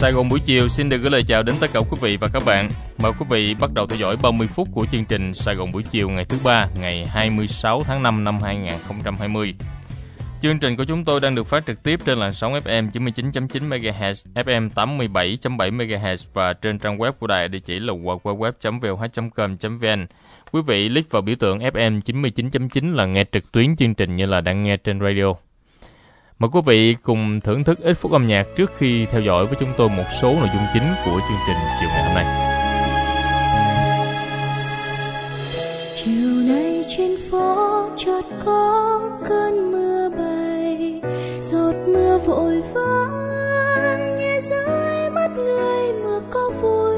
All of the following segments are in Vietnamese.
Sài Gòn buổi chiều xin được gửi lời chào đến tất cả quý vị và các bạn. Mời quý vị bắt đầu theo dõi 30 phút của chương trình Sài Gòn buổi chiều ngày thứ ba, ngày 26 tháng 5 năm 2020. Chương trình của chúng tôi đang được phát trực tiếp trên làn sóng FM 99.9 MHz, FM 87.7 MHz và trên trang web của đài địa chỉ là www.voh.com.vn. Quý vị click vào biểu tượng FM 99.9 là nghe trực tuyến chương trình như là đang nghe trên radio. Mời quý vị cùng thưởng thức ít phút âm nhạc trước khi theo dõi với chúng tôi một số nội dung chính của chương trình chiều ngày hôm nay. Chiều nay trên phố chợt có cơn mưa bay, giọt mưa vội vã nhẹ rơi mắt người mưa có vui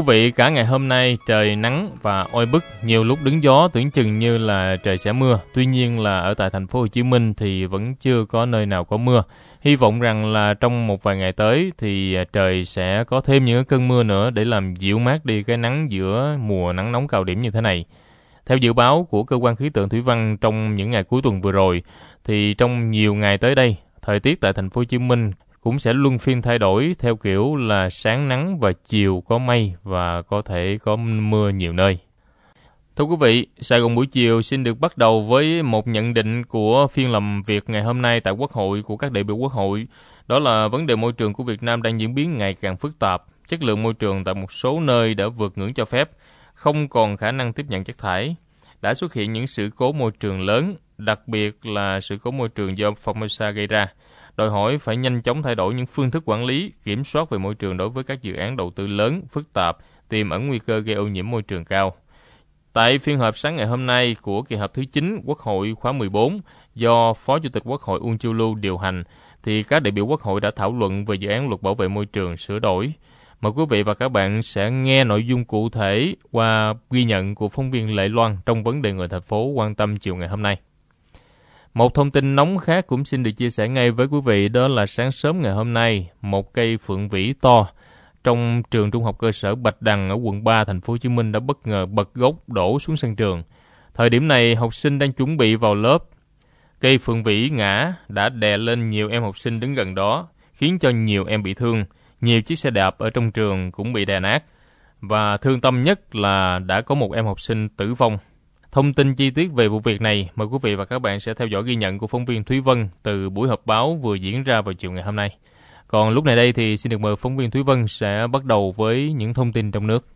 quý vị, cả ngày hôm nay trời nắng và oi bức, nhiều lúc đứng gió tưởng chừng như là trời sẽ mưa. Tuy nhiên là ở tại thành phố Hồ Chí Minh thì vẫn chưa có nơi nào có mưa. Hy vọng rằng là trong một vài ngày tới thì à, trời sẽ có thêm những cơn mưa nữa để làm dịu mát đi cái nắng giữa mùa nắng nóng cao điểm như thế này. Theo dự báo của cơ quan khí tượng thủy văn trong những ngày cuối tuần vừa rồi thì trong nhiều ngày tới đây, thời tiết tại thành phố Hồ Chí Minh cũng sẽ luân phiên thay đổi theo kiểu là sáng nắng và chiều có mây và có thể có mưa nhiều nơi. Thưa quý vị, Sài Gòn buổi chiều xin được bắt đầu với một nhận định của phiên làm việc ngày hôm nay tại Quốc hội của các đại biểu Quốc hội. Đó là vấn đề môi trường của Việt Nam đang diễn biến ngày càng phức tạp. Chất lượng môi trường tại một số nơi đã vượt ngưỡng cho phép, không còn khả năng tiếp nhận chất thải. Đã xuất hiện những sự cố môi trường lớn, đặc biệt là sự cố môi trường do Formosa gây ra đòi hỏi phải nhanh chóng thay đổi những phương thức quản lý, kiểm soát về môi trường đối với các dự án đầu tư lớn, phức tạp, tiềm ẩn nguy cơ gây ô nhiễm môi trường cao. Tại phiên họp sáng ngày hôm nay của kỳ họp thứ 9 Quốc hội khóa 14 do Phó Chủ tịch Quốc hội Uông Chiêu Lưu điều hành, thì các đại biểu Quốc hội đã thảo luận về dự án luật bảo vệ môi trường sửa đổi. Mời quý vị và các bạn sẽ nghe nội dung cụ thể qua ghi nhận của phóng viên Lệ Loan trong vấn đề người thành phố quan tâm chiều ngày hôm nay. Một thông tin nóng khác cũng xin được chia sẻ ngay với quý vị đó là sáng sớm ngày hôm nay, một cây phượng vĩ to trong trường trung học cơ sở Bạch Đằng ở quận 3 thành phố Hồ Chí Minh đã bất ngờ bật gốc đổ xuống sân trường. Thời điểm này, học sinh đang chuẩn bị vào lớp. Cây phượng vĩ ngã đã đè lên nhiều em học sinh đứng gần đó, khiến cho nhiều em bị thương. Nhiều chiếc xe đạp ở trong trường cũng bị đè nát. Và thương tâm nhất là đã có một em học sinh tử vong Thông tin chi tiết về vụ việc này, mời quý vị và các bạn sẽ theo dõi ghi nhận của phóng viên Thúy Vân từ buổi họp báo vừa diễn ra vào chiều ngày hôm nay. Còn lúc này đây thì xin được mời phóng viên Thúy Vân sẽ bắt đầu với những thông tin trong nước.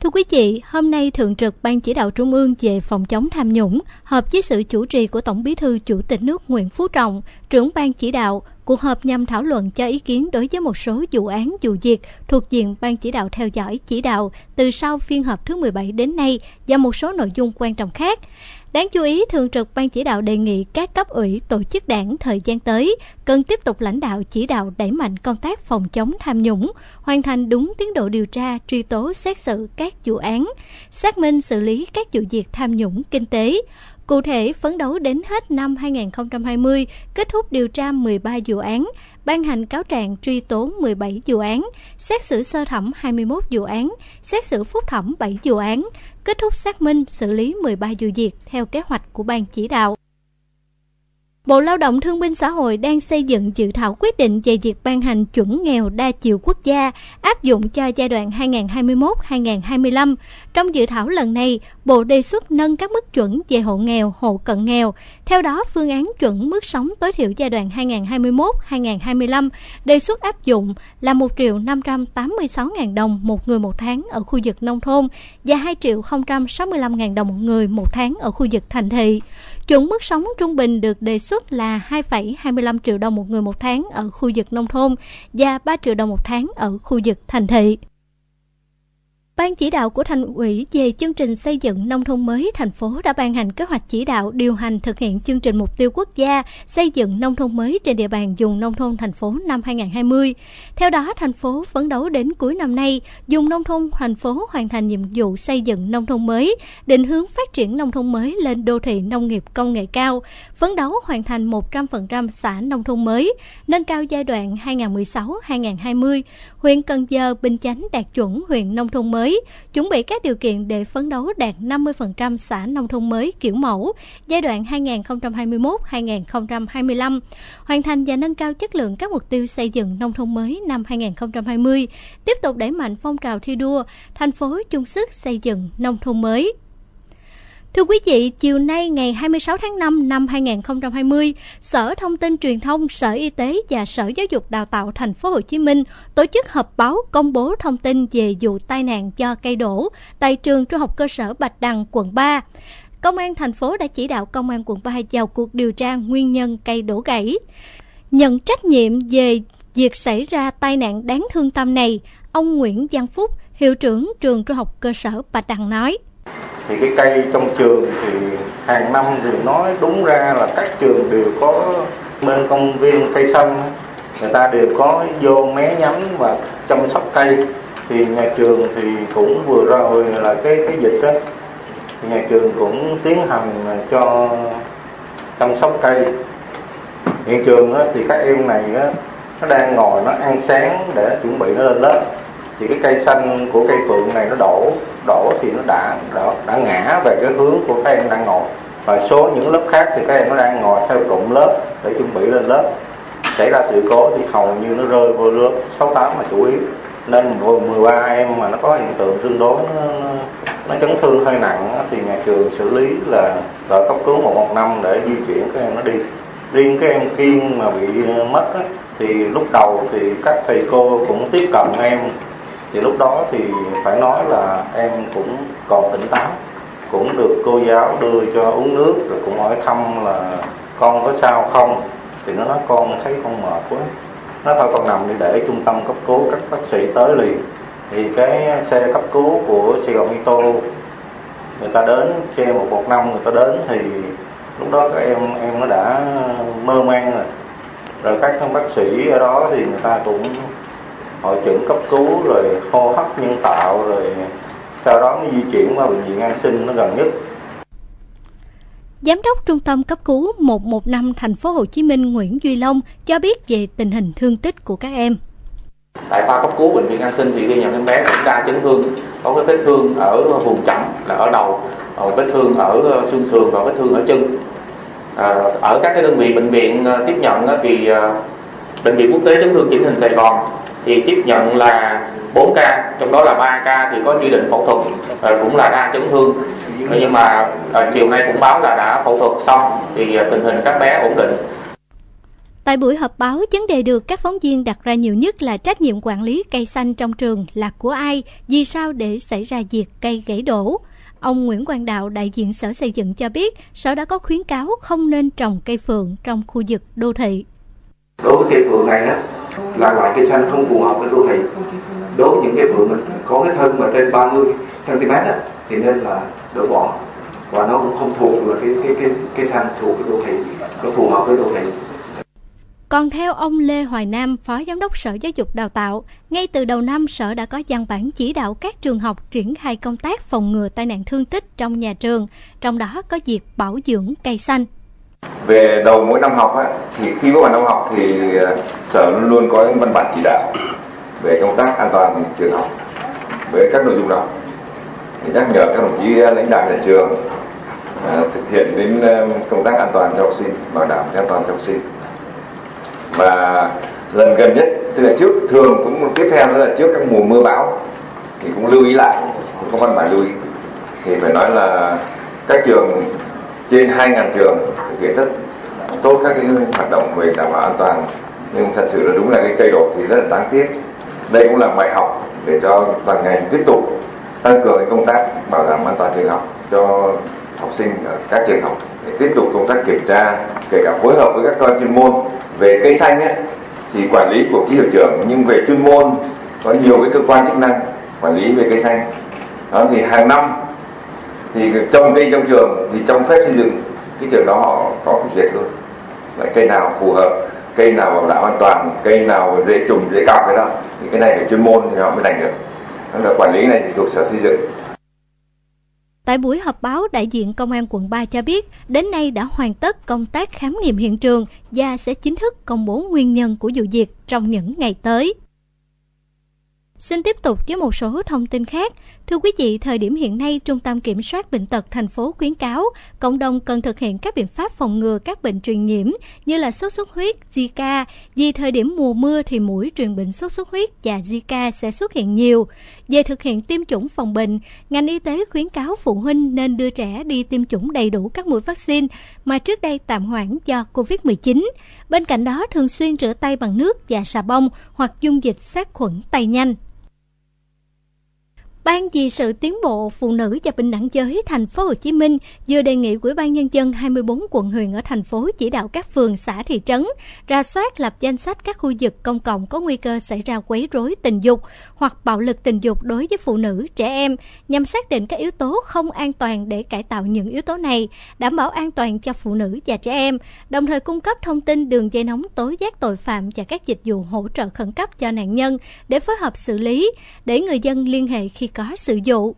Thưa quý vị, hôm nay Thường trực Ban Chỉ đạo Trung ương về phòng chống tham nhũng họp với sự chủ trì của Tổng bí thư Chủ tịch nước Nguyễn Phú Trọng, trưởng Ban Chỉ đạo, cuộc họp nhằm thảo luận cho ý kiến đối với một số vụ án vụ việc thuộc diện Ban Chỉ đạo theo dõi chỉ đạo từ sau phiên họp thứ 17 đến nay và một số nội dung quan trọng khác. Đáng chú ý, Thường trực Ban Chỉ đạo đề nghị các cấp ủy tổ chức đảng thời gian tới cần tiếp tục lãnh đạo chỉ đạo đẩy mạnh công tác phòng chống tham nhũng, hoàn thành đúng tiến độ điều tra, truy tố xét xử các vụ án, xác minh xử lý các vụ việc tham nhũng kinh tế, Cụ thể, phấn đấu đến hết năm 2020, kết thúc điều tra 13 vụ án, ban hành cáo trạng truy tố 17 vụ án, xét xử sơ thẩm 21 vụ án, xét xử phúc thẩm 7 vụ án, kết thúc xác minh xử lý 13 vụ việc theo kế hoạch của ban chỉ đạo. Bộ Lao động Thương binh Xã hội đang xây dựng dự thảo quyết định về việc ban hành chuẩn nghèo đa chiều quốc gia áp dụng cho giai đoạn 2021-2025. Trong dự thảo lần này, Bộ đề xuất nâng các mức chuẩn về hộ nghèo, hộ cận nghèo. Theo đó, phương án chuẩn mức sống tối thiểu giai đoạn 2021-2025 đề xuất áp dụng là 1 triệu 586 ngàn đồng một người một tháng ở khu vực nông thôn và 2 triệu 065 ngàn đồng một người một tháng ở khu vực thành thị. Chuẩn mức sống trung bình được đề xuất là 2,25 triệu đồng một người một tháng ở khu vực nông thôn và 3 triệu đồng một tháng ở khu vực thành thị. Ban chỉ đạo của thành ủy về chương trình xây dựng nông thôn mới thành phố đã ban hành kế hoạch chỉ đạo điều hành thực hiện chương trình mục tiêu quốc gia xây dựng nông thôn mới trên địa bàn dùng nông thôn thành phố năm 2020. Theo đó, thành phố phấn đấu đến cuối năm nay, dùng nông thôn thành phố hoàn thành nhiệm vụ xây dựng nông thôn mới, định hướng phát triển nông thôn mới lên đô thị nông nghiệp công nghệ cao, phấn đấu hoàn thành 100% xã nông thôn mới, nâng cao giai đoạn 2016-2020, huyện Cần Giờ, Bình Chánh đạt chuẩn huyện nông thôn mới mới, chuẩn bị các điều kiện để phấn đấu đạt 50% xã nông thôn mới kiểu mẫu giai đoạn 2021-2025, hoàn thành và nâng cao chất lượng các mục tiêu xây dựng nông thôn mới năm 2020, tiếp tục đẩy mạnh phong trào thi đua, thành phố chung sức xây dựng nông thôn mới. Thưa quý vị, chiều nay ngày 26 tháng 5 năm 2020, Sở Thông tin Truyền thông, Sở Y tế và Sở Giáo dục Đào tạo Thành phố Hồ Chí Minh tổ chức họp báo công bố thông tin về vụ tai nạn do cây đổ tại trường Trung học cơ sở Bạch Đằng, quận 3. Công an thành phố đã chỉ đạo công an quận 3 vào cuộc điều tra nguyên nhân cây đổ gãy. Nhận trách nhiệm về việc xảy ra tai nạn đáng thương tâm này, ông Nguyễn Văn Phúc, hiệu trưởng trường Trung học cơ sở Bạch Đằng nói thì cái cây trong trường thì hàng năm thì nói đúng ra là các trường đều có bên công viên cây xanh. Người ta đều có vô mé nhánh và chăm sóc cây. Thì nhà trường thì cũng vừa rồi là cái cái dịch đó. Thì nhà trường cũng tiến hành cho chăm sóc cây. Hiện trường thì các em này nó đang ngồi, nó ăn sáng để chuẩn bị nó lên lớp thì cái cây xanh của cây phượng này nó đổ đổ thì nó đã đã, đã ngã về cái hướng của các em đang ngồi. Và số những lớp khác thì các em nó đang ngồi theo cụm lớp để chuẩn bị lên lớp. Xảy ra sự cố thì hầu như nó rơi vô lớp 6 8 là chủ yếu. Nên 13 em mà nó có hiện tượng tương đối nó, nó chấn thương hơi nặng thì nhà trường xử lý là gọi cấp cứu 115 để di chuyển các em nó đi. Riêng các em kiên mà bị mất á, thì lúc đầu thì các thầy cô cũng tiếp cận em thì lúc đó thì phải nói là em cũng còn tỉnh táo, cũng được cô giáo đưa cho uống nước, rồi cũng hỏi thăm là con có sao không. Thì nó nói, con thấy con mệt quá. Nó thôi, con nằm đi để trung tâm cấp cứu, các bác sĩ tới liền. Thì cái xe cấp cứu của Sài Gòn Mito người ta đến xe một một năm, người ta đến thì lúc đó các em em nó đã mơ man rồi. Rồi các bác sĩ ở đó thì người ta cũng hội chẩn cấp cứu rồi hô hấp nhân tạo rồi sau đó mới di chuyển qua bệnh viện An Sinh nó gần nhất. Giám đốc Trung tâm cấp cứu 115 thành phố Hồ Chí Minh Nguyễn Duy Long cho biết về tình hình thương tích của các em. Tại khoa cấp cứu bệnh viện An Sinh thì ghi nhận em bé cũng đa chấn thương, có cái vết thương ở vùng chậm là ở đầu, vết thương ở xương sườn và vết thương ở chân. À, ở các cái đơn vị bệnh viện à, tiếp nhận thì à, bệnh viện quốc tế chấn thương chỉnh hình Sài Gòn thì tiếp nhận là 4 ca trong đó là 3 ca thì có chỉ định phẫu thuật và cũng là đa chấn thương nhưng mà à, chiều nay cũng báo là đã phẫu thuật xong thì à, tình hình các bé ổn định Tại buổi họp báo, vấn đề được các phóng viên đặt ra nhiều nhất là trách nhiệm quản lý cây xanh trong trường là của ai, vì sao để xảy ra việc cây gãy đổ. Ông Nguyễn Quang Đạo, đại diện Sở Xây dựng cho biết, Sở đã có khuyến cáo không nên trồng cây phượng trong khu vực đô thị. Đối với cây phượng này á, là loại cây xanh không phù hợp với đô thị. Đối với những cây phượng có cái thân mà trên 30 cm đó, thì nên là đổ bỏ. Và nó cũng không thuộc là cái cái cái cây xanh thuộc cái đô thị. Nó phù hợp với đô thị. Còn theo ông Lê Hoài Nam, Phó Giám đốc Sở Giáo dục Đào tạo, ngay từ đầu năm Sở đã có văn bản chỉ đạo các trường học triển khai công tác phòng ngừa tai nạn thương tích trong nhà trường, trong đó có việc bảo dưỡng cây xanh. Về đầu mỗi năm học ấy, thì khi bước vào năm học thì ờ, Sở luôn luôn có những văn bản chỉ đạo về công tác an toàn trường học với các nội dung đó. Thì nhắc nhở các đồng chí lãnh đạo nhà trường à, thực hiện đến ờ, công tác an toàn cho học sinh bảo đảm an toàn cho học sinh. Và lần gần nhất tức là trước thường cũng tiếp theo nữa là trước các mùa mưa bão thì cũng lưu ý lại cũng có văn bản lưu ý. Thì phải nói là các trường trên 2.000 trường thực hiện rất tốt các cái hoạt động về đảm bảo an toàn. Nhưng thật sự là đúng là cái cây đổ thì rất là đáng tiếc. Đây cũng là bài học để cho toàn ngành tiếp tục tăng cường cái công tác bảo đảm an toàn trường học cho học sinh ở các trường học để tiếp tục công tác kiểm tra kể cả phối hợp với các cơ chuyên môn về cây xanh ấy, thì quản lý của ký hiệu trưởng nhưng về chuyên môn có nhiều cái cơ quan chức năng quản lý về cây xanh. Đó thì hàng năm thì trồng cây trong trường thì trong phép xây dựng cái trường đó họ có cái duyệt luôn. Lại cây nào phù hợp cây nào bảo đảm an toàn cây nào dễ trùng dễ cọc cái đó thì cái này phải chuyên môn thì họ mới đánh được. Đó là quản lý này thì thuộc sở xây dựng. Tại buổi họp báo, đại diện Công an quận 3 cho biết, đến nay đã hoàn tất công tác khám nghiệm hiện trường và sẽ chính thức công bố nguyên nhân của vụ việc trong những ngày tới. Xin tiếp tục với một số thông tin khác. Thưa quý vị, thời điểm hiện nay, Trung tâm Kiểm soát Bệnh tật thành phố khuyến cáo cộng đồng cần thực hiện các biện pháp phòng ngừa các bệnh truyền nhiễm như là sốt xuất huyết, Zika. Vì thời điểm mùa mưa thì mũi truyền bệnh sốt xuất huyết và Zika sẽ xuất hiện nhiều. Về thực hiện tiêm chủng phòng bệnh, ngành y tế khuyến cáo phụ huynh nên đưa trẻ đi tiêm chủng đầy đủ các mũi vaccine mà trước đây tạm hoãn do Covid-19. Bên cạnh đó, thường xuyên rửa tay bằng nước và xà bông hoặc dung dịch sát khuẩn tay nhanh. Ban vì sự tiến bộ phụ nữ và bình đẳng giới thành phố Hồ Chí Minh vừa đề nghị Ủy ban nhân dân 24 quận huyện ở thành phố chỉ đạo các phường xã thị trấn ra soát lập danh sách các khu vực công cộng có nguy cơ xảy ra quấy rối tình dục hoặc bạo lực tình dục đối với phụ nữ, trẻ em nhằm xác định các yếu tố không an toàn để cải tạo những yếu tố này, đảm bảo an toàn cho phụ nữ và trẻ em, đồng thời cung cấp thông tin đường dây nóng tố giác tội phạm và các dịch vụ hỗ trợ khẩn cấp cho nạn nhân để phối hợp xử lý, để người dân liên hệ khi có sự dụ.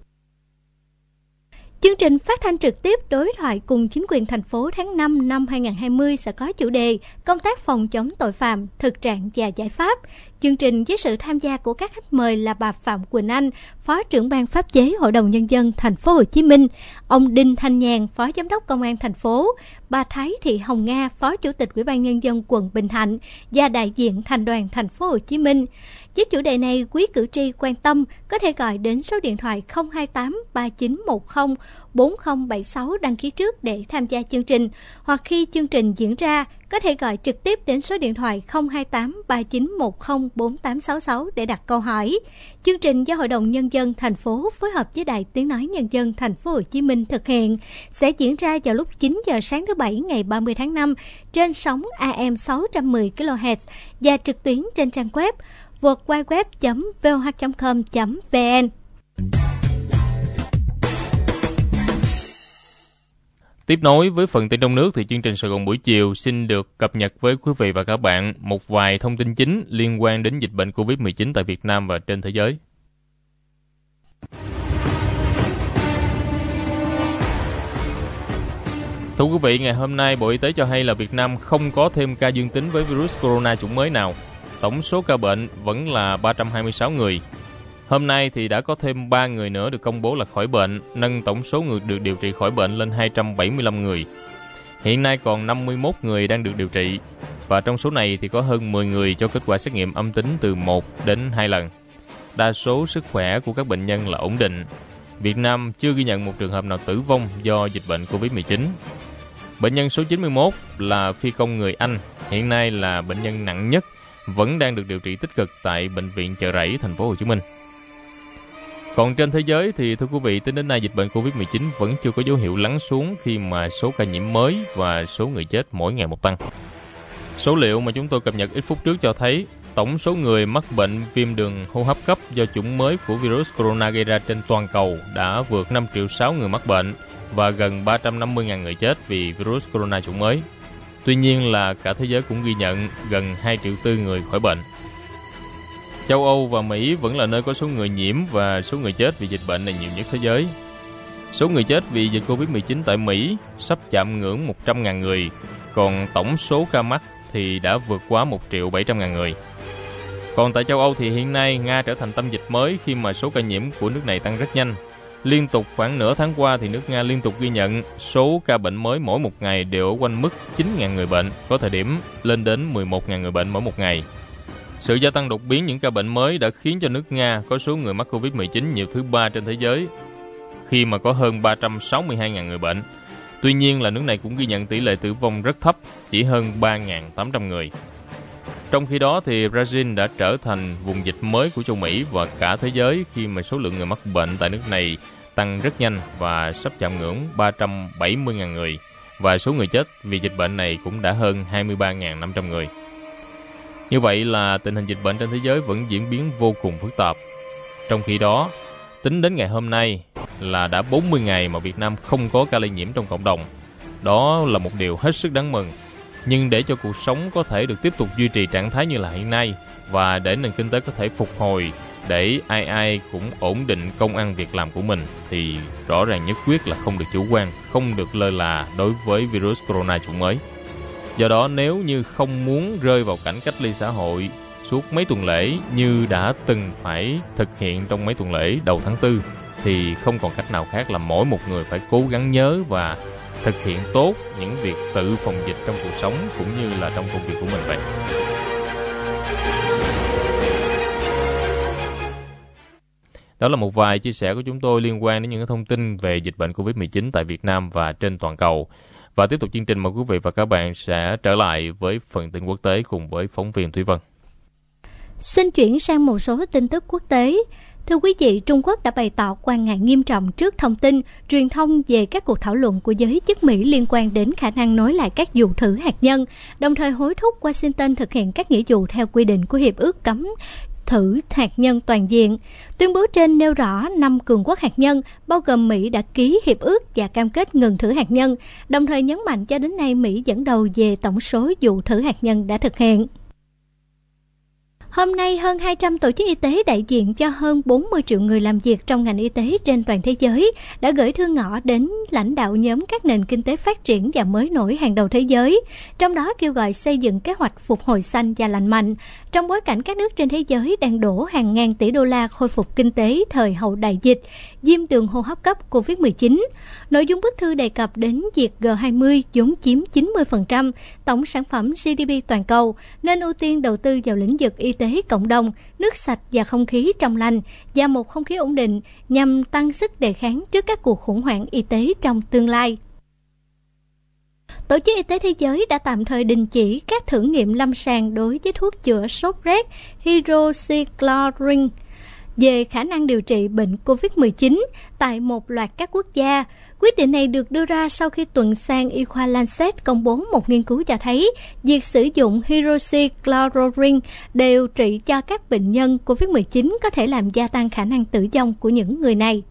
Chương trình phát thanh trực tiếp đối thoại cùng chính quyền thành phố tháng 5 năm 2020 sẽ có chủ đề Công tác phòng chống tội phạm, thực trạng và giải pháp. Chương trình với sự tham gia của các khách mời là bà Phạm Quỳnh Anh, Phó trưởng ban pháp chế Hội đồng nhân dân thành phố Hồ Chí Minh, ông Đinh Thanh Nhàn, Phó giám đốc công an thành phố, bà Thái Thị Hồng Nga, Phó chủ tịch Ủy ban nhân dân quận Bình Thạnh và đại diện thành đoàn thành phố Hồ Chí Minh. Với chủ đề này, quý cử tri quan tâm có thể gọi đến số điện thoại 028 3910 4076 đăng ký trước để tham gia chương trình, hoặc khi chương trình diễn ra, có thể gọi trực tiếp đến số điện thoại 028 3910 4866 để đặt câu hỏi. Chương trình do Hội đồng Nhân dân thành phố phối hợp với Đài Tiếng Nói Nhân dân thành phố Hồ Chí Minh thực hiện sẽ diễn ra vào lúc 9 giờ sáng thứ Bảy ngày 30 tháng 5 trên sóng AM 610 kHz và trực tuyến trên trang web vượt www.voh.com.vn. Tiếp nối với phần tin trong nước thì chương trình Sài Gòn buổi chiều xin được cập nhật với quý vị và các bạn một vài thông tin chính liên quan đến dịch bệnh COVID-19 tại Việt Nam và trên thế giới. Thưa quý vị, ngày hôm nay Bộ Y tế cho hay là Việt Nam không có thêm ca dương tính với virus corona chủng mới nào. Tổng số ca bệnh vẫn là 326 người. Hôm nay thì đã có thêm 3 người nữa được công bố là khỏi bệnh, nâng tổng số người được điều trị khỏi bệnh lên 275 người. Hiện nay còn 51 người đang được điều trị và trong số này thì có hơn 10 người cho kết quả xét nghiệm âm tính từ 1 đến 2 lần. Đa số sức khỏe của các bệnh nhân là ổn định. Việt Nam chưa ghi nhận một trường hợp nào tử vong do dịch bệnh COVID-19. Bệnh nhân số 91 là phi công người Anh, hiện nay là bệnh nhân nặng nhất, vẫn đang được điều trị tích cực tại bệnh viện Chợ Rẫy, thành phố Hồ Chí Minh. Còn trên thế giới thì thưa quý vị, tính đến nay dịch bệnh Covid-19 vẫn chưa có dấu hiệu lắng xuống khi mà số ca nhiễm mới và số người chết mỗi ngày một tăng. Số liệu mà chúng tôi cập nhật ít phút trước cho thấy tổng số người mắc bệnh viêm đường hô hấp cấp do chủng mới của virus corona gây ra trên toàn cầu đã vượt 5 triệu 6 người mắc bệnh và gần 350.000 người chết vì virus corona chủng mới. Tuy nhiên là cả thế giới cũng ghi nhận gần 2 triệu tư người khỏi bệnh. Châu Âu và Mỹ vẫn là nơi có số người nhiễm và số người chết vì dịch bệnh này nhiều nhất thế giới. Số người chết vì dịch Covid-19 tại Mỹ sắp chạm ngưỡng 100.000 người, còn tổng số ca mắc thì đã vượt quá 1 triệu 700.000 người. Còn tại châu Âu thì hiện nay Nga trở thành tâm dịch mới khi mà số ca nhiễm của nước này tăng rất nhanh. Liên tục khoảng nửa tháng qua thì nước Nga liên tục ghi nhận số ca bệnh mới mỗi một ngày đều ở quanh mức 9.000 người bệnh, có thời điểm lên đến 11.000 người bệnh mỗi một ngày. Sự gia tăng đột biến những ca bệnh mới đã khiến cho nước Nga có số người mắc Covid-19 nhiều thứ ba trên thế giới, khi mà có hơn 362.000 người bệnh. Tuy nhiên là nước này cũng ghi nhận tỷ lệ tử vong rất thấp, chỉ hơn 3.800 người. Trong khi đó thì Brazil đã trở thành vùng dịch mới của châu Mỹ và cả thế giới khi mà số lượng người mắc bệnh tại nước này tăng rất nhanh và sắp chạm ngưỡng 370.000 người và số người chết vì dịch bệnh này cũng đã hơn 23.500 người. Như vậy là tình hình dịch bệnh trên thế giới vẫn diễn biến vô cùng phức tạp. Trong khi đó, tính đến ngày hôm nay là đã 40 ngày mà Việt Nam không có ca lây nhiễm trong cộng đồng. Đó là một điều hết sức đáng mừng nhưng để cho cuộc sống có thể được tiếp tục duy trì trạng thái như là hiện nay và để nền kinh tế có thể phục hồi để ai ai cũng ổn định công ăn việc làm của mình thì rõ ràng nhất quyết là không được chủ quan, không được lơ là đối với virus corona chủng mới. Do đó nếu như không muốn rơi vào cảnh cách ly xã hội suốt mấy tuần lễ như đã từng phải thực hiện trong mấy tuần lễ đầu tháng 4 thì không còn cách nào khác là mỗi một người phải cố gắng nhớ và thực hiện tốt những việc tự phòng dịch trong cuộc sống cũng như là trong công việc của mình vậy. Đó là một vài chia sẻ của chúng tôi liên quan đến những thông tin về dịch bệnh COVID-19 tại Việt Nam và trên toàn cầu. Và tiếp tục chương trình, mời quý vị và các bạn sẽ trở lại với phần tin quốc tế cùng với phóng viên Thúy Vân. Xin chuyển sang một số tin tức quốc tế. Thưa quý vị, Trung Quốc đã bày tỏ quan ngại nghiêm trọng trước thông tin, truyền thông về các cuộc thảo luận của giới chức Mỹ liên quan đến khả năng nối lại các vụ thử hạt nhân, đồng thời hối thúc Washington thực hiện các nghĩa vụ theo quy định của Hiệp ước cấm thử hạt nhân toàn diện. Tuyên bố trên nêu rõ năm cường quốc hạt nhân, bao gồm Mỹ đã ký hiệp ước và cam kết ngừng thử hạt nhân, đồng thời nhấn mạnh cho đến nay Mỹ dẫn đầu về tổng số vụ thử hạt nhân đã thực hiện. Hôm nay, hơn 200 tổ chức y tế đại diện cho hơn 40 triệu người làm việc trong ngành y tế trên toàn thế giới đã gửi thư ngõ đến lãnh đạo nhóm các nền kinh tế phát triển và mới nổi hàng đầu thế giới, trong đó kêu gọi xây dựng kế hoạch phục hồi xanh và lành mạnh, trong bối cảnh các nước trên thế giới đang đổ hàng ngàn tỷ đô la khôi phục kinh tế thời hậu đại dịch, viêm đường hô hấp cấp COVID-19. Nội dung bức thư đề cập đến việc G20 vốn chiếm 90% tổng sản phẩm GDP toàn cầu, nên ưu tiên đầu tư vào lĩnh vực y tế cộng đồng, nước sạch và không khí trong lành và một không khí ổn định nhằm tăng sức đề kháng trước các cuộc khủng hoảng y tế trong tương lai. Tổ chức Y tế Thế giới đã tạm thời đình chỉ các thử nghiệm lâm sàng đối với thuốc chữa sốt rét hydroxychloroquine về khả năng điều trị bệnh COVID-19 tại một loạt các quốc gia. Quyết định này được đưa ra sau khi tuần sang y khoa Lancet công bố một nghiên cứu cho thấy việc sử dụng hydroxychloroquine điều trị cho các bệnh nhân COVID-19 có thể làm gia tăng khả năng tử vong của những người này.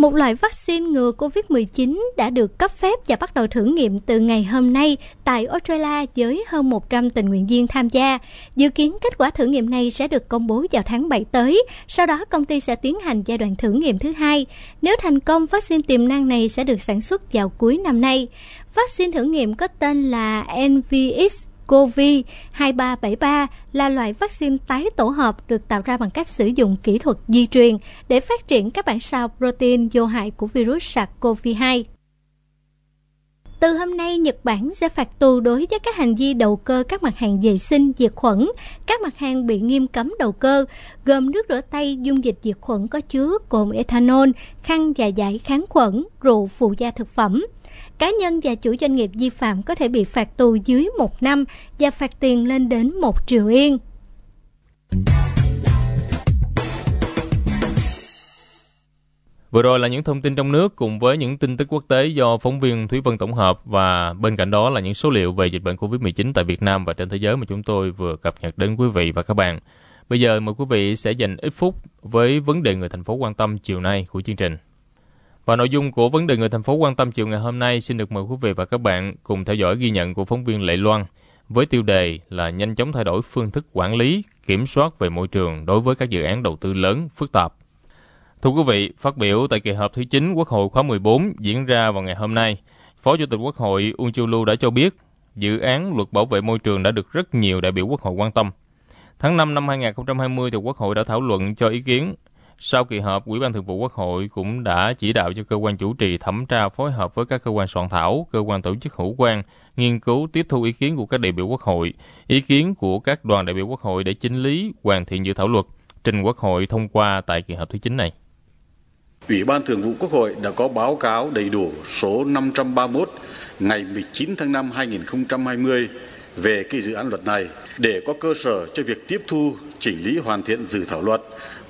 Một loại vaccine ngừa COVID-19 đã được cấp phép và bắt đầu thử nghiệm từ ngày hôm nay tại Australia với hơn 100 tình nguyện viên tham gia. Dự kiến kết quả thử nghiệm này sẽ được công bố vào tháng 7 tới, sau đó công ty sẽ tiến hành giai đoạn thử nghiệm thứ hai. Nếu thành công, vaccine tiềm năng này sẽ được sản xuất vào cuối năm nay. Vaccine thử nghiệm có tên là NVX Covid 2373 là loại vaccine tái tổ hợp được tạo ra bằng cách sử dụng kỹ thuật di truyền để phát triển các bản sao protein vô hại của virus SARS-CoV-2. Từ hôm nay, Nhật Bản sẽ phạt tù đối với các hành vi đầu cơ các mặt hàng vệ sinh, diệt khuẩn. Các mặt hàng bị nghiêm cấm đầu cơ, gồm nước rửa tay, dung dịch diệt khuẩn có chứa cồn ethanol, khăn và giải kháng khuẩn, rượu phụ gia thực phẩm cá nhân và chủ doanh nghiệp vi phạm có thể bị phạt tù dưới một năm và phạt tiền lên đến một triệu yên. Vừa rồi là những thông tin trong nước cùng với những tin tức quốc tế do phóng viên Thúy Vân tổng hợp và bên cạnh đó là những số liệu về dịch bệnh COVID-19 tại Việt Nam và trên thế giới mà chúng tôi vừa cập nhật đến quý vị và các bạn. Bây giờ mời quý vị sẽ dành ít phút với vấn đề người thành phố quan tâm chiều nay của chương trình. Và nội dung của vấn đề người thành phố quan tâm chiều ngày hôm nay xin được mời quý vị và các bạn cùng theo dõi ghi nhận của phóng viên Lệ Loan với tiêu đề là nhanh chóng thay đổi phương thức quản lý, kiểm soát về môi trường đối với các dự án đầu tư lớn, phức tạp. Thưa quý vị, phát biểu tại kỳ họp thứ 9 Quốc hội khóa 14 diễn ra vào ngày hôm nay, Phó Chủ tịch Quốc hội Uông Chu Lu đã cho biết dự án luật bảo vệ môi trường đã được rất nhiều đại biểu Quốc hội quan tâm. Tháng 5 năm 2020 thì Quốc hội đã thảo luận cho ý kiến. Sau kỳ họp, Ủy ban Thường vụ Quốc hội cũng đã chỉ đạo cho cơ quan chủ trì thẩm tra phối hợp với các cơ quan soạn thảo, cơ quan tổ chức hữu quan, nghiên cứu tiếp thu ý kiến của các đại biểu Quốc hội, ý kiến của các đoàn đại biểu Quốc hội để chính lý, hoàn thiện dự thảo luật, trình Quốc hội thông qua tại kỳ họp thứ 9 này. Ủy ban Thường vụ Quốc hội đã có báo cáo đầy đủ số 531 ngày 19 tháng 5 2020 về cái dự án luật này để có cơ sở cho việc tiếp thu, chỉnh lý hoàn thiện dự thảo luật.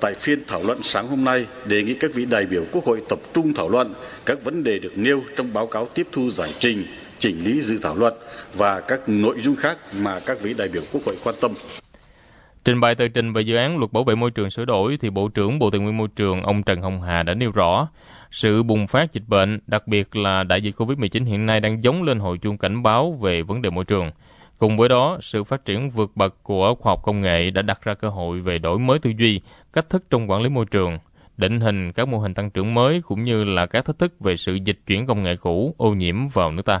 Tại phiên thảo luận sáng hôm nay, đề nghị các vị đại biểu Quốc hội tập trung thảo luận các vấn đề được nêu trong báo cáo tiếp thu giải trình, chỉnh lý dự thảo luật và các nội dung khác mà các vị đại biểu Quốc hội quan tâm. Trình bày tờ trình về dự án luật bảo vệ môi trường sửa đổi thì Bộ trưởng Bộ Tài nguyên Môi trường ông Trần Hồng Hà đã nêu rõ sự bùng phát dịch bệnh, đặc biệt là đại dịch COVID-19 hiện nay đang giống lên hồi chuông cảnh báo về vấn đề môi trường. Cùng với đó, sự phát triển vượt bậc của khoa học công nghệ đã đặt ra cơ hội về đổi mới tư duy, cách thức trong quản lý môi trường, định hình các mô hình tăng trưởng mới cũng như là các thách thức về sự dịch chuyển công nghệ cũ ô nhiễm vào nước ta.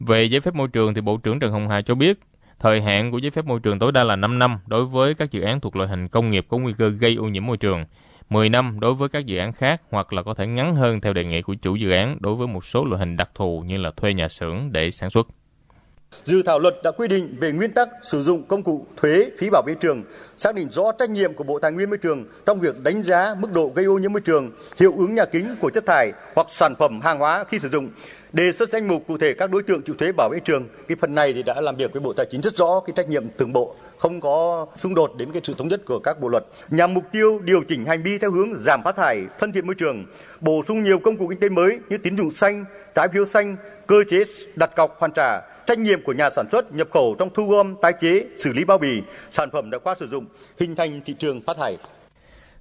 Về giấy phép môi trường thì Bộ trưởng Trần Hồng Hà cho biết, thời hạn của giấy phép môi trường tối đa là 5 năm đối với các dự án thuộc loại hình công nghiệp có nguy cơ gây ô nhiễm môi trường, 10 năm đối với các dự án khác hoặc là có thể ngắn hơn theo đề nghị của chủ dự án đối với một số loại hình đặc thù như là thuê nhà xưởng để sản xuất. Dự thảo luật đã quy định về nguyên tắc sử dụng công cụ thuế phí bảo vệ trường, xác định rõ trách nhiệm của Bộ Tài nguyên Môi trường trong việc đánh giá mức độ gây ô nhiễm môi trường, hiệu ứng nhà kính của chất thải hoặc sản phẩm hàng hóa khi sử dụng, đề xuất danh mục cụ thể các đối tượng chịu thuế bảo vệ trường. Cái phần này thì đã làm việc với Bộ Tài chính rất rõ cái trách nhiệm từng bộ, không có xung đột đến cái sự thống nhất của các bộ luật. Nhằm mục tiêu điều chỉnh hành vi theo hướng giảm phát thải, thân thiện môi trường, bổ sung nhiều công cụ kinh tế mới như tín dụng xanh, trái phiếu xanh, cơ chế đặt cọc hoàn trả, trách nhiệm của nhà sản xuất nhập khẩu trong thu gom, tái chế, xử lý bao bì, sản phẩm đã qua sử dụng, hình thành thị trường phát thải.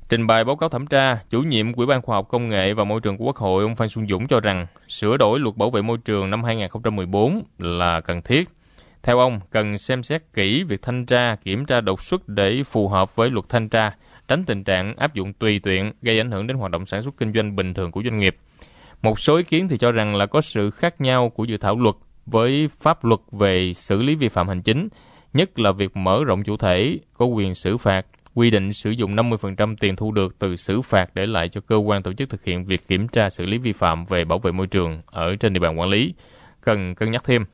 Trình bày báo cáo thẩm tra, chủ nhiệm Ủy ban Khoa học Công nghệ và Môi trường của Quốc hội ông Phan Xuân Dũng cho rằng sửa đổi luật bảo vệ môi trường năm 2014 là cần thiết. Theo ông, cần xem xét kỹ việc thanh tra, kiểm tra đột xuất để phù hợp với luật thanh tra, tránh tình trạng áp dụng tùy tiện gây ảnh hưởng đến hoạt động sản xuất kinh doanh bình thường của doanh nghiệp. Một số ý kiến thì cho rằng là có sự khác nhau của dự thảo luật với pháp luật về xử lý vi phạm hành chính, nhất là việc mở rộng chủ thể có quyền xử phạt, quy định sử dụng 50% tiền thu được từ xử phạt để lại cho cơ quan tổ chức thực hiện việc kiểm tra xử lý vi phạm về bảo vệ môi trường ở trên địa bàn quản lý. Cần cân nhắc thêm.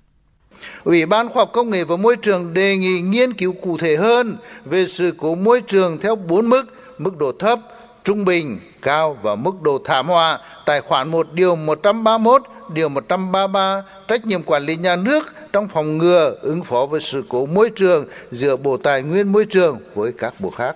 Ủy ban Khoa học Công nghệ và Môi trường đề nghị nghiên cứu cụ thể hơn về sự cố môi trường theo bốn mức, mức độ thấp, trung bình, cao và mức độ thảm họa tại khoản 1 điều 131 điều 133 trách nhiệm quản lý nhà nước trong phòng ngừa ứng phó với sự cố môi trường giữa Bộ Tài nguyên Môi trường với các bộ khác.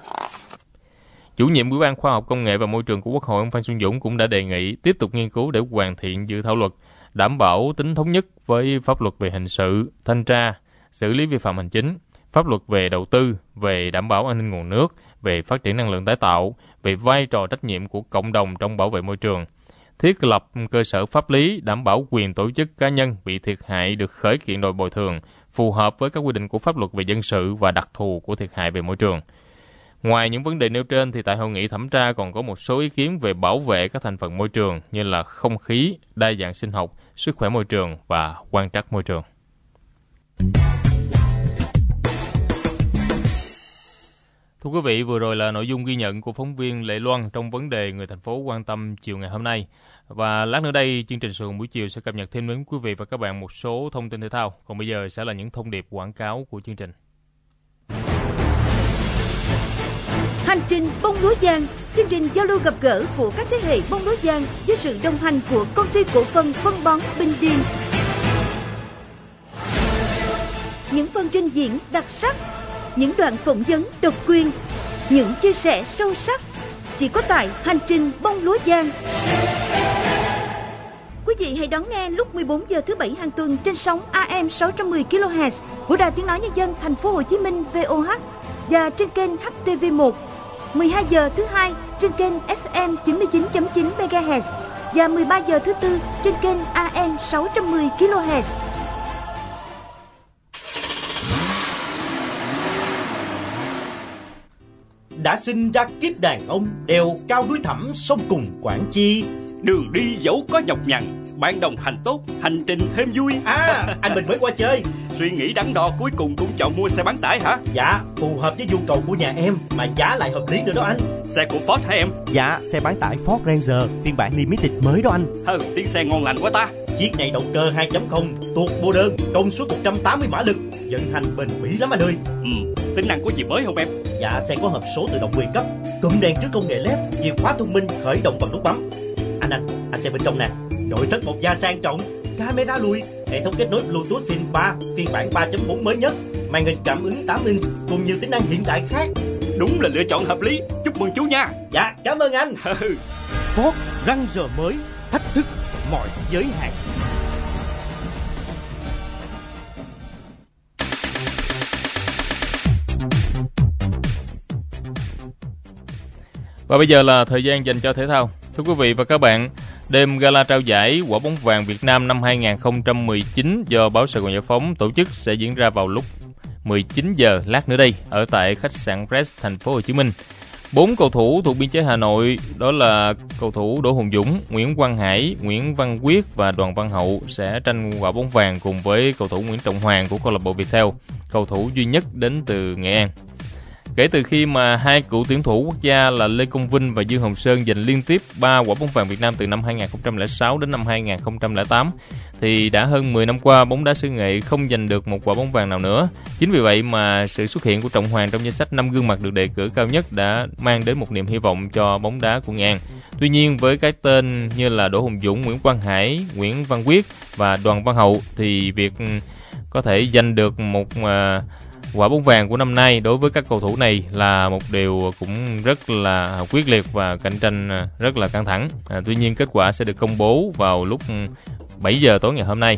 Chủ nhiệm Ủy ban Khoa học Công nghệ và Môi trường của Quốc hội ông Phan Xuân Dũng cũng đã đề nghị tiếp tục nghiên cứu để hoàn thiện dự thảo luật, đảm bảo tính thống nhất với pháp luật về hình sự, thanh tra, xử lý vi phạm hành chính, pháp luật về đầu tư, về đảm bảo an ninh nguồn nước, về phát triển năng lượng tái tạo, về vai trò trách nhiệm của cộng đồng trong bảo vệ môi trường – thiết lập cơ sở pháp lý đảm bảo quyền tổ chức cá nhân bị thiệt hại được khởi kiện đòi bồi thường phù hợp với các quy định của pháp luật về dân sự và đặc thù của thiệt hại về môi trường. Ngoài những vấn đề nêu trên thì tại hội nghị thẩm tra còn có một số ý kiến về bảo vệ các thành phần môi trường như là không khí, đa dạng sinh học, sức khỏe môi trường và quan trắc môi trường. Thưa quý vị, vừa rồi là nội dung ghi nhận của phóng viên Lệ Loan trong vấn đề người thành phố quan tâm chiều ngày hôm nay. Và lát nữa đây, chương trình Sườn buổi chiều sẽ cập nhật thêm đến quý vị và các bạn một số thông tin thể thao. Còn bây giờ sẽ là những thông điệp quảng cáo của chương trình. Hành trình bông lúa giang, chương trình giao lưu gặp gỡ của các thế hệ bông lúa giang với sự đồng hành của công ty cổ phần phân bón Bình Điền. Những phần trình diễn đặc sắc những đoạn phỏng vấn độc quyền, những chia sẻ sâu sắc chỉ có tại hành trình bông lúa giang. Quý vị hãy đón nghe lúc 14 giờ thứ bảy hàng tuần trên sóng AM 610 kHz của Đài Tiếng nói nhân dân thành phố Hồ Chí Minh VOH và trên kênh HTV1. 12 giờ thứ hai trên kênh FM 99.9 MHz và 13 giờ thứ tư trên kênh AM 610 kHz. Đã sinh ra kiếp đàn ông đèo cao núi thẳm sông cùng Quảng Chi. Đường đi dẫu có nhọc nhằn, bạn đồng hành tốt, hành trình thêm vui. À, anh mình mới qua chơi. Suy nghĩ đắn đo cuối cùng cũng chọn mua xe bán tải hả? Dạ, phù hợp với nhu cầu của nhà em mà giá lại hợp lý nữa đó anh. Xe của Ford hả em? Dạ, xe bán tải Ford Ranger phiên bản limited mới đó anh. Hừ, tiếng xe ngon lành quá ta. Chiếc này động cơ 2.0, tuột vô đơn, công suất 180 mã lực, vận hành bền bỉ lắm anh ơi. Ừ, tính năng có gì mới không em? Dạ, xe có hộp số tự động 10 cấp, cụm đèn trước công nghệ LED, chìa khóa thông minh khởi động bằng nút bấm. Anh anh, anh xem bên trong nè, nội thất một da sang trọng, camera lùi, hệ thống kết nối Bluetooth SIM 3 phiên bản 3.4 mới nhất, màn hình cảm ứng 8 inch cùng nhiều tính năng hiện đại khác. Đúng là lựa chọn hợp lý. Chúc mừng chú nha. Dạ, cảm ơn anh. Ford răng giờ mới, thách thức mọi giới hạn. Và bây giờ là thời gian dành cho thể thao. Thưa quý vị và các bạn, đêm gala trao giải quả bóng vàng Việt Nam năm 2019 do báo Sài Gòn Giải phóng tổ chức sẽ diễn ra vào lúc 19 giờ lát nữa đây ở tại khách sạn Press thành phố Hồ Chí Minh. Bốn cầu thủ thuộc biên chế Hà Nội đó là cầu thủ Đỗ Hùng Dũng, Nguyễn Quang Hải, Nguyễn Văn Quyết và Đoàn Văn Hậu sẽ tranh quả bóng vàng cùng với cầu thủ Nguyễn Trọng Hoàng của câu lạc bộ Viettel, cầu thủ duy nhất đến từ Nghệ An. Kể từ khi mà hai cựu tuyển thủ quốc gia là Lê Công Vinh và Dương Hồng Sơn giành liên tiếp 3 quả bóng vàng Việt Nam từ năm 2006 đến năm 2008 thì đã hơn 10 năm qua bóng đá xứ Nghệ không giành được một quả bóng vàng nào nữa. Chính vì vậy mà sự xuất hiện của Trọng Hoàng trong danh sách 5 gương mặt được đề cử cao nhất đã mang đến một niềm hy vọng cho bóng đá của ngàn Tuy nhiên với cái tên như là Đỗ Hùng Dũng, Nguyễn Quang Hải, Nguyễn Văn Quyết và Đoàn Văn Hậu thì việc ừ, có thể giành được một uh, quả bóng vàng của năm nay đối với các cầu thủ này là một điều cũng rất là quyết liệt và cạnh tranh à, rất là căng thẳng. À, tuy nhiên kết quả sẽ được công bố vào lúc ừ, 7 giờ tối ngày hôm nay.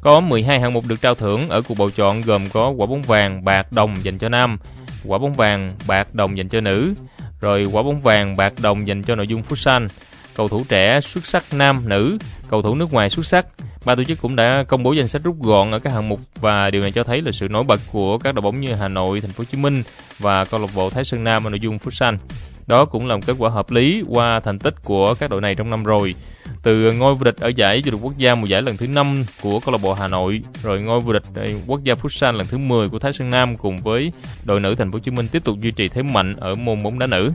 Có 12 hạng mục được trao thưởng ở cuộc bầu chọn gồm có quả bóng vàng, bạc, đồng dành cho nam, quả bóng vàng, bạc, đồng dành cho nữ, rồi quả bóng vàng, bạc, đồng dành cho nội dung futsal, cầu thủ trẻ xuất sắc nam, nữ, cầu thủ nước ngoài xuất sắc, Ban tổ chức cũng đã công bố danh sách rút gọn ở các hạng mục và điều này cho thấy là sự nổi bật của các đội bóng như Hà Nội, Thành phố Hồ Chí Minh và câu lạc bộ Thái Sơn Nam ở nội dung futsal. Đó cũng là một kết quả hợp lý qua thành tích của các đội này trong năm rồi. Từ ngôi vô địch ở giải vô địch quốc gia mùa giải lần thứ 5 của câu lạc bộ Hà Nội, rồi ngôi vô địch quốc gia futsal lần thứ 10 của Thái Sơn Nam cùng với đội nữ Thành phố Hồ Chí Minh tiếp tục duy trì thế mạnh ở môn bóng đá nữ.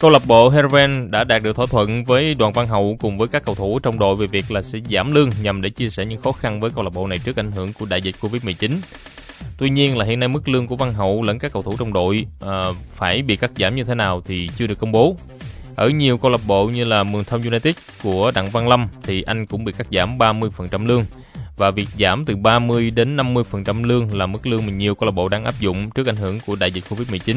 Câu lạc bộ Herven đã đạt được thỏa thuận với Đoàn Văn Hậu cùng với các cầu thủ trong đội về việc là sẽ giảm lương nhằm để chia sẻ những khó khăn với câu lạc bộ này trước ảnh hưởng của đại dịch Covid-19. Tuy nhiên là hiện nay mức lương của Văn Hậu lẫn các cầu thủ trong đội uh, phải bị cắt giảm như thế nào thì chưa được công bố. Ở nhiều câu lạc bộ như là Mường Thông United của Đặng Văn Lâm thì anh cũng bị cắt giảm 30% lương. Và việc giảm từ 30 đến 50% lương là mức lương mà nhiều câu lạc bộ đang áp dụng trước ảnh hưởng của đại dịch Covid-19.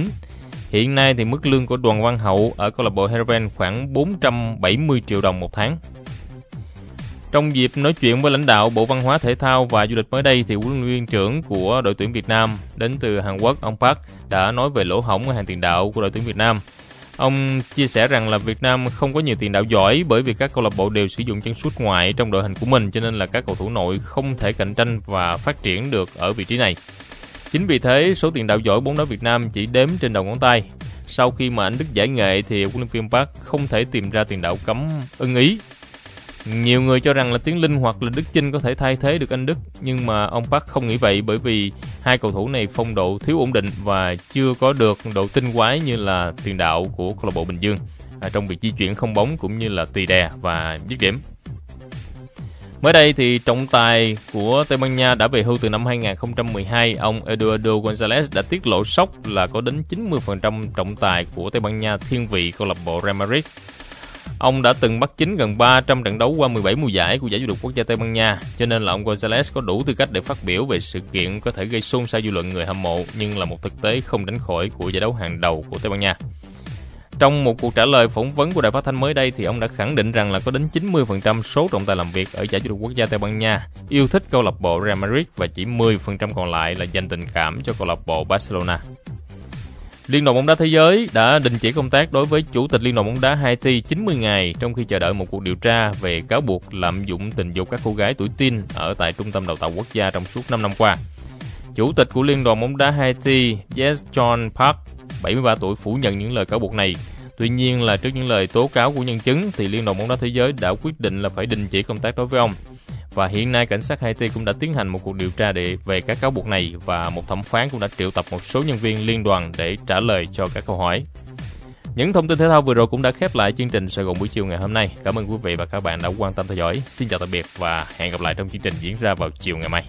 Hiện nay thì mức lương của Đoàn Văn Hậu ở câu lạc bộ Heroven khoảng 470 triệu đồng một tháng. Trong dịp nói chuyện với lãnh đạo Bộ Văn hóa Thể thao và Du lịch mới đây thì huấn luyện viên trưởng của đội tuyển Việt Nam đến từ Hàn Quốc, ông Park đã nói về lỗ hổng ở hàng tiền đạo của đội tuyển Việt Nam. Ông chia sẻ rằng là Việt Nam không có nhiều tiền đạo giỏi bởi vì các câu lạc bộ đều sử dụng chân sút ngoại trong đội hình của mình, cho nên là các cầu thủ nội không thể cạnh tranh và phát triển được ở vị trí này. Chính vì thế, số tiền đạo giỏi bóng đá Việt Nam chỉ đếm trên đầu ngón tay. Sau khi mà anh Đức giải nghệ thì huấn luyện viên Park không thể tìm ra tiền đạo cấm ưng ý. Nhiều người cho rằng là Tiến Linh hoặc là Đức Chinh có thể thay thế được anh Đức, nhưng mà ông Park không nghĩ vậy bởi vì hai cầu thủ này phong độ thiếu ổn định và chưa có được độ tinh quái như là tiền đạo của câu lạc bộ Bình Dương à, trong việc di chuyển không bóng cũng như là tì đè và dứt điểm. Mới đây thì trọng tài của Tây Ban Nha đã về hưu từ năm 2012, ông Eduardo Gonzalez đã tiết lộ sốc là có đến 90% trọng tài của Tây Ban Nha thiên vị câu lạc bộ Real Madrid. Ông đã từng bắt chính gần 300 trận đấu qua 17 mùa giải của giải vô địch quốc gia Tây Ban Nha, cho nên là ông Gonzalez có đủ tư cách để phát biểu về sự kiện có thể gây xôn xao dư luận người hâm mộ nhưng là một thực tế không tránh khỏi của giải đấu hàng đầu của Tây Ban Nha. Trong một cuộc trả lời phỏng vấn của đài phát thanh mới đây thì ông đã khẳng định rằng là có đến 90% số trọng tài làm việc ở giải vô địch quốc gia Tây Ban Nha yêu thích câu lạc bộ Real Madrid và chỉ 10% còn lại là dành tình cảm cho câu lạc bộ Barcelona. Liên đoàn bóng đá thế giới đã đình chỉ công tác đối với chủ tịch Liên đoàn bóng đá Haiti 90 ngày trong khi chờ đợi một cuộc điều tra về cáo buộc lạm dụng tình dục các cô gái tuổi teen ở tại trung tâm đào tạo quốc gia trong suốt 5 năm qua. Chủ tịch của Liên đoàn bóng đá Haiti, Yes John Park, 73 tuổi phủ nhận những lời cáo buộc này. Tuy nhiên là trước những lời tố cáo của nhân chứng, thì Liên đoàn bóng đá thế giới đã quyết định là phải đình chỉ công tác đối với ông. Và hiện nay cảnh sát Haiti cũng đã tiến hành một cuộc điều tra để về các cáo buộc này và một thẩm phán cũng đã triệu tập một số nhân viên liên đoàn để trả lời cho các câu hỏi. Những thông tin thể thao vừa rồi cũng đã khép lại chương trình Sài Gòn buổi chiều ngày hôm nay. Cảm ơn quý vị và các bạn đã quan tâm theo dõi. Xin chào tạm biệt và hẹn gặp lại trong chương trình diễn ra vào chiều ngày mai.